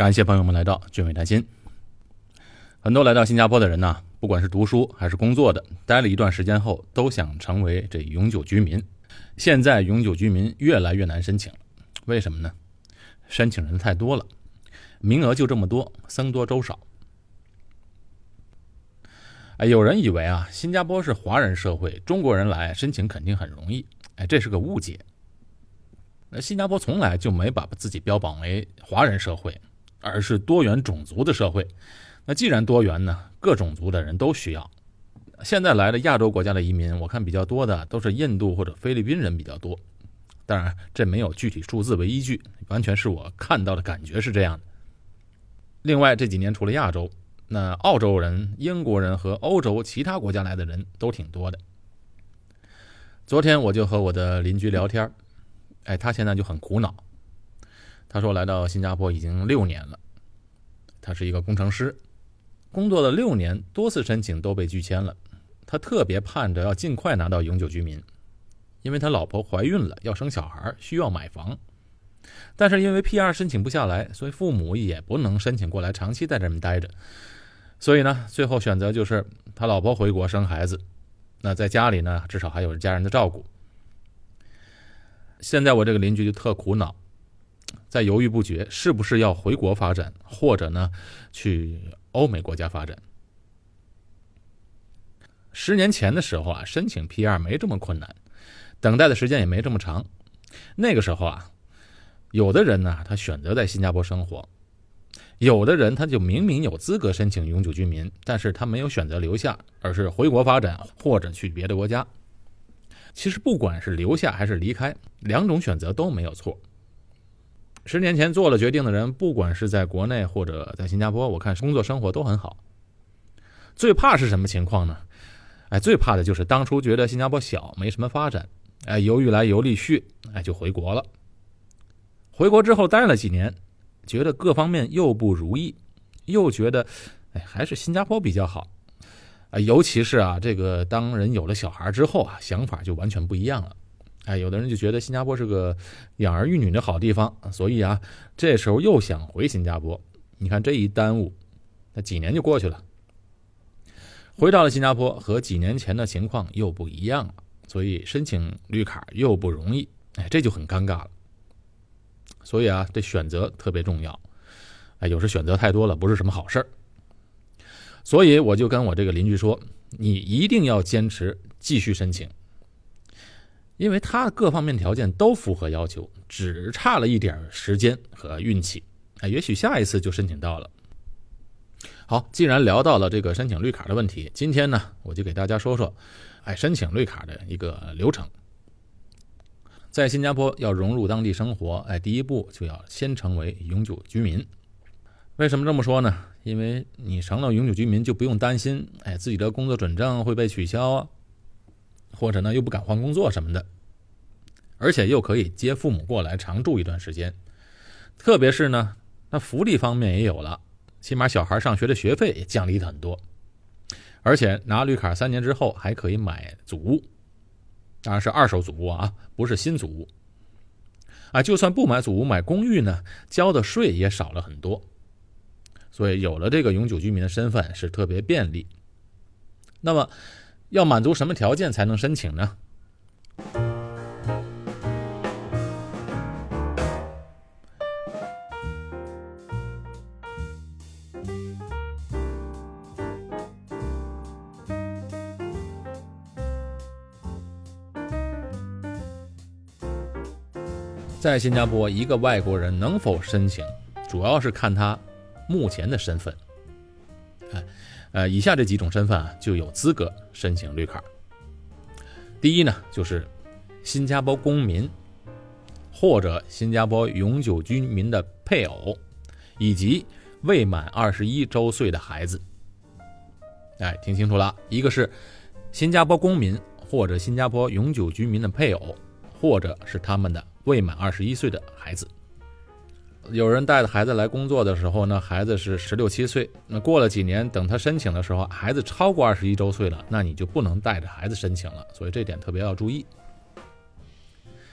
感谢朋友们来到俊伟谈心。很多来到新加坡的人呢，不管是读书还是工作的，待了一段时间后，都想成为这永久居民。现在永久居民越来越难申请，为什么呢？申请人太多了，名额就这么多，僧多粥少。哎，有人以为啊，新加坡是华人社会，中国人来申请肯定很容易。哎，这是个误解。那新加坡从来就没把自己标榜为华人社会。而是多元种族的社会。那既然多元呢，各种族的人都需要。现在来的亚洲国家的移民，我看比较多的都是印度或者菲律宾人比较多。当然，这没有具体数字为依据，完全是我看到的感觉是这样的。另外这几年除了亚洲，那澳洲人、英国人和欧洲其他国家来的人都挺多的。昨天我就和我的邻居聊天，哎，他现在就很苦恼。他说：“来到新加坡已经六年了，他是一个工程师，工作了六年，多次申请都被拒签了。他特别盼着要尽快拿到永久居民，因为他老婆怀孕了，要生小孩，需要买房。但是因为 P.R. 申请不下来，所以父母也不能申请过来长期在这边待着。所以呢，最后选择就是他老婆回国生孩子，那在家里呢，至少还有家人的照顾。现在我这个邻居就特苦恼。”在犹豫不决，是不是要回国发展，或者呢，去欧美国家发展？十年前的时候啊，申请 P.R. 没这么困难，等待的时间也没这么长。那个时候啊，有的人呢，他选择在新加坡生活；有的人他就明明有资格申请永久居民，但是他没有选择留下，而是回国发展或者去别的国家。其实不管是留下还是离开，两种选择都没有错。十年前做了决定的人，不管是在国内或者在新加坡，我看工作生活都很好。最怕是什么情况呢？哎，最怕的就是当初觉得新加坡小，没什么发展，哎，犹豫来犹豫去，哎，就回国了。回国之后待了几年，觉得各方面又不如意，又觉得，哎，还是新加坡比较好。啊，尤其是啊，这个当人有了小孩之后啊，想法就完全不一样了。哎，有的人就觉得新加坡是个养儿育女的好地方，所以啊，这时候又想回新加坡。你看这一耽误，那几年就过去了。回到了新加坡，和几年前的情况又不一样了，所以申请绿卡又不容易。哎，这就很尴尬了。所以啊，这选择特别重要。哎，有时选择太多了，不是什么好事儿。所以我就跟我这个邻居说：“你一定要坚持继续申请。”因为他各方面条件都符合要求，只差了一点时间和运气，哎，也许下一次就申请到了。好，既然聊到了这个申请绿卡的问题，今天呢，我就给大家说说，哎，申请绿卡的一个流程。在新加坡要融入当地生活，哎，第一步就要先成为永久居民。为什么这么说呢？因为你成了永久居民，就不用担心，哎，自己的工作准证会被取消。或者呢，又不敢换工作什么的，而且又可以接父母过来常住一段时间，特别是呢，那福利方面也有了，起码小孩上学的学费也降低了很多，而且拿绿卡三年之后还可以买祖屋，当然是二手祖屋啊，不是新祖屋。啊，就算不买祖屋，买公寓呢，交的税也少了很多，所以有了这个永久居民的身份是特别便利。那么。要满足什么条件才能申请呢？在新加坡，一个外国人能否申请，主要是看他目前的身份。哎。呃，以下这几种身份啊，就有资格申请绿卡。第一呢，就是新加坡公民，或者新加坡永久居民的配偶，以及未满二十一周岁的孩子。哎，听清楚了，一个是新加坡公民或者新加坡永久居民的配偶，或者是他们的未满二十一岁的孩子。有人带着孩子来工作的时候呢，孩子是十六七岁。那过了几年，等他申请的时候，孩子超过二十一周岁了，那你就不能带着孩子申请了。所以这点特别要注意。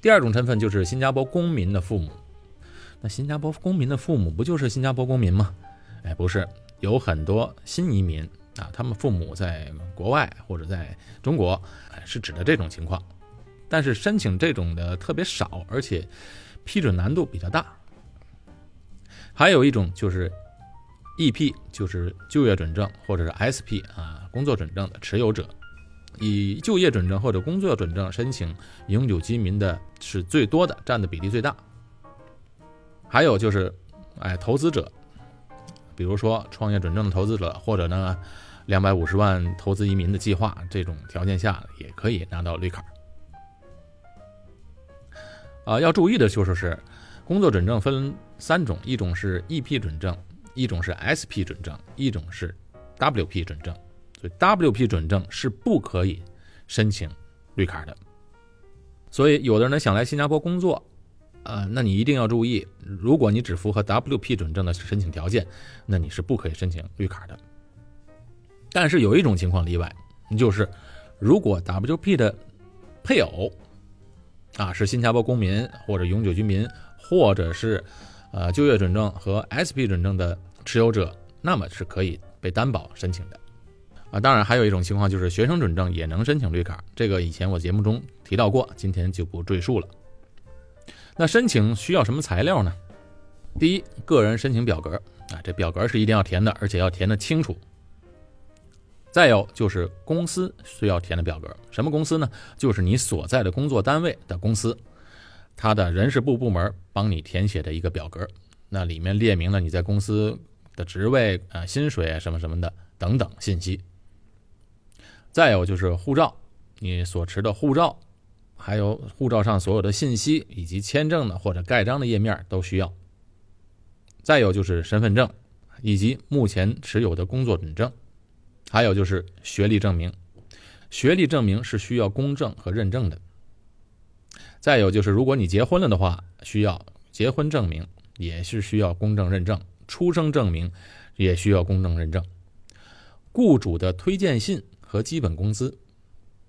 第二种身份就是新加坡公民的父母，那新加坡公民的父母不就是新加坡公民吗？哎，不是，有很多新移民啊，他们父母在国外或者在中国，哎，是指的这种情况。但是申请这种的特别少，而且批准难度比较大。还有一种就是 EP，就是就业准证或者是 SP 啊，工作准证的持有者。以就业准证或者工作准证申请永久居民的是最多的，占的比例最大。还有就是，哎，投资者，比如说创业准证的投资者，或者呢，两百五十万投资移民的计划，这种条件下也可以拿到绿卡。啊，要注意的就是是，工作准证分三种，一种是 EP 准证，一种是 SP 准证，一种是 WP 准证。所以 WP 准证是不可以申请绿卡的，所以有的人想来新加坡工作，呃，那你一定要注意，如果你只符合 WP 准证的申请条件，那你是不可以申请绿卡的。但是有一种情况例外，就是如果 WP 的配偶啊是新加坡公民或者永久居民，或者是呃就业准证和 SP 准证的持有者，那么是可以被担保申请的。啊，当然还有一种情况就是学生准证也能申请绿卡，这个以前我节目中提到过，今天就不赘述了。那申请需要什么材料呢？第一，个人申请表格啊，这表格是一定要填的，而且要填的清楚。再有就是公司需要填的表格，什么公司呢？就是你所在的工作单位的公司，他的人事部部门帮你填写的一个表格，那里面列明了你在公司的职位啊、薪水啊什么什么的等等信息。再有就是护照，你所持的护照，还有护照上所有的信息，以及签证的或者盖章的页面都需要。再有就是身份证，以及目前持有的工作准证，还有就是学历证明，学历证明是需要公证和认证的。再有就是如果你结婚了的话，需要结婚证明，也是需要公证认证，出生证明也需要公证认证，雇主的推荐信。和基本工资，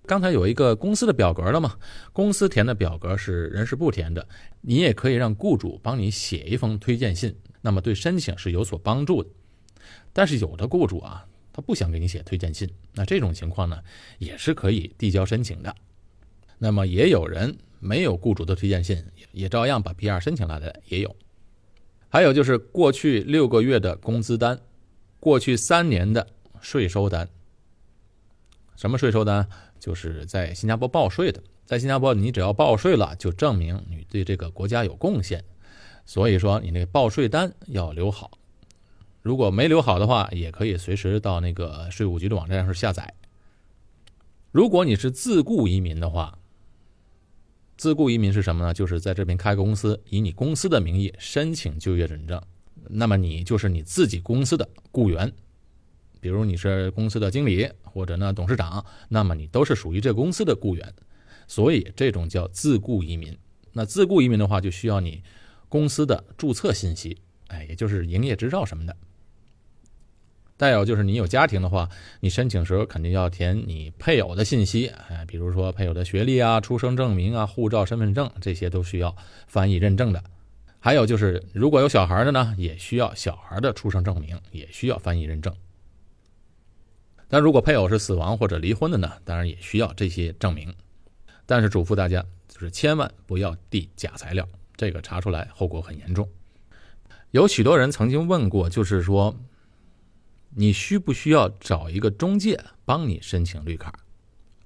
刚才有一个公司的表格了嘛？公司填的表格是人事部填的，你也可以让雇主帮你写一封推荐信，那么对申请是有所帮助的。但是有的雇主啊，他不想给你写推荐信，那这种情况呢，也是可以递交申请的。那么也有人没有雇主的推荐信，也照样把 PR 申请来的也有。还有就是过去六个月的工资单，过去三年的税收单。什么税收单？就是在新加坡报税的。在新加坡，你只要报税了，就证明你对这个国家有贡献。所以说，你那个报税单要留好。如果没留好的话，也可以随时到那个税务局的网站上下载。如果你是自雇移民的话，自雇移民是什么呢？就是在这边开个公司，以你公司的名义申请就业准证，那么你就是你自己公司的雇员。比如你是公司的经理或者呢董事长，那么你都是属于这公司的雇员，所以这种叫自雇移民。那自雇移民的话，就需要你公司的注册信息，哎，也就是营业执照什么的。再有就是你有家庭的话，你申请时候肯定要填你配偶的信息，哎，比如说配偶的学历啊、出生证明啊、护照、身份证这些都需要翻译认证的。还有就是如果有小孩的呢，也需要小孩的出生证明，也需要翻译认证。但如果配偶是死亡或者离婚的呢？当然也需要这些证明，但是嘱咐大家就是千万不要递假材料，这个查出来后果很严重。有许多人曾经问过，就是说你需不需要找一个中介帮你申请绿卡？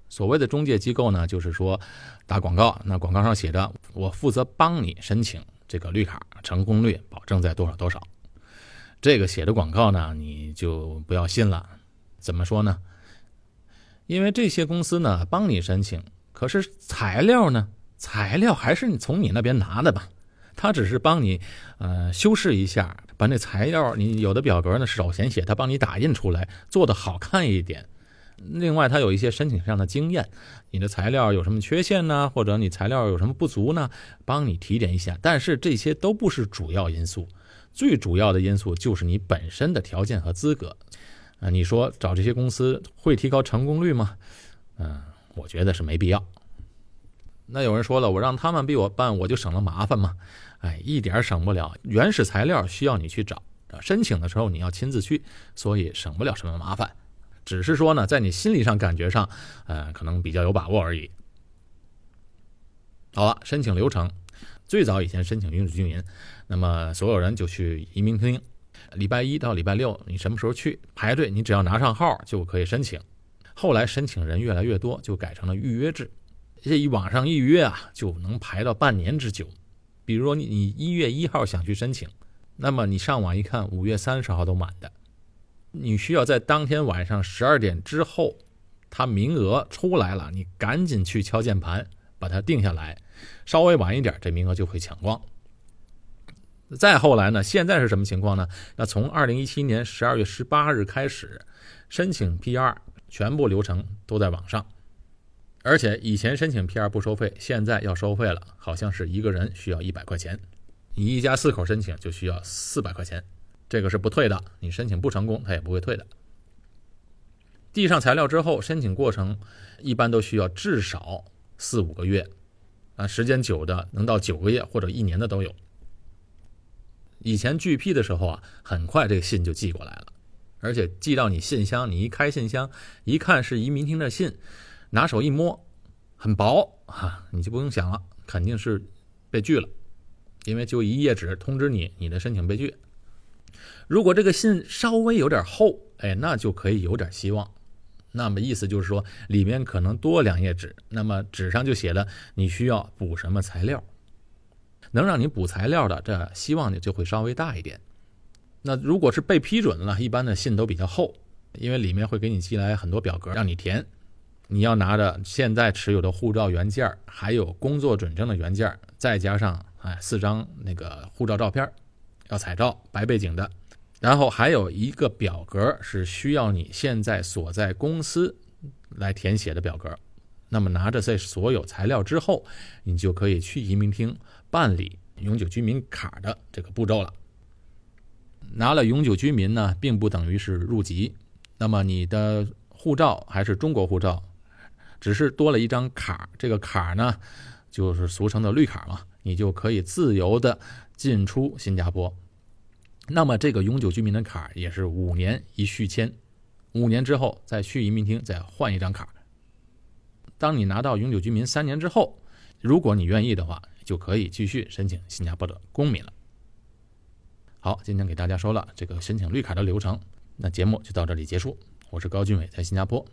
所谓的中介机构呢，就是说打广告，那广告上写着我负责帮你申请这个绿卡，成功率保证在多少多少。这个写的广告呢，你就不要信了。怎么说呢？因为这些公司呢帮你申请，可是材料呢？材料还是你从你那边拿的吧？他只是帮你呃修饰一下，把那材料你有的表格呢手写写，他帮你打印出来，做的好看一点。另外，他有一些申请上的经验，你的材料有什么缺陷呢？或者你材料有什么不足呢？帮你提点一下。但是这些都不是主要因素，最主要的因素就是你本身的条件和资格。啊，你说找这些公司会提高成功率吗？嗯，我觉得是没必要。那有人说了，我让他们逼我办，我就省了麻烦嘛？哎，一点省不了。原始材料需要你去找，申请的时候你要亲自去，所以省不了什么麻烦。只是说呢，在你心理上感觉上，呃，可能比较有把握而已。好了，申请流程，最早以前申请永久居民，那么所有人就去移民厅，礼拜一到礼拜六，你什么时候去排队，你只要拿上号就可以申请。后来申请人越来越多，就改成了预约制。这一网上预约啊，就能排到半年之久。比如说你你一月一号想去申请，那么你上网一看，五月三十号都满的。你需要在当天晚上十二点之后，他名额出来了，你赶紧去敲键盘把它定下来。稍微晚一点，这名额就会抢光。再后来呢，现在是什么情况呢？那从二零一七年十二月十八日开始，申请 PR 全部流程都在网上。而且以前申请 PR 不收费，现在要收费了，好像是一个人需要一百块钱，你一家四口申请就需要四百块钱，这个是不退的，你申请不成功他也不会退的。递上材料之后，申请过程一般都需要至少四五个月，啊，时间久的能到九个月或者一年的都有。以前拒批的时候啊，很快这个信就寄过来了，而且寄到你信箱，你一开信箱一看是移民厅的信。拿手一摸，很薄哈，你就不用想了，肯定是被拒了，因为就一页纸通知你你的申请被拒。如果这个信稍微有点厚，哎，那就可以有点希望。那么意思就是说，里面可能多两页纸，那么纸上就写了你需要补什么材料，能让你补材料的，这希望呢就会稍微大一点。那如果是被批准了，一般的信都比较厚，因为里面会给你寄来很多表格让你填。你要拿着现在持有的护照原件还有工作准证的原件再加上哎四张那个护照照片要彩照白背景的，然后还有一个表格是需要你现在所在公司来填写的表格。那么拿着这所有材料之后，你就可以去移民厅办理永久居民卡的这个步骤了。拿了永久居民呢，并不等于是入籍，那么你的护照还是中国护照。只是多了一张卡，这个卡呢，就是俗称的绿卡嘛，你就可以自由的进出新加坡。那么这个永久居民的卡也是五年一续签，五年之后再去移民厅再换一张卡。当你拿到永久居民三年之后，如果你愿意的话，就可以继续申请新加坡的公民了。好，今天给大家说了这个申请绿卡的流程，那节目就到这里结束。我是高俊伟，在新加坡。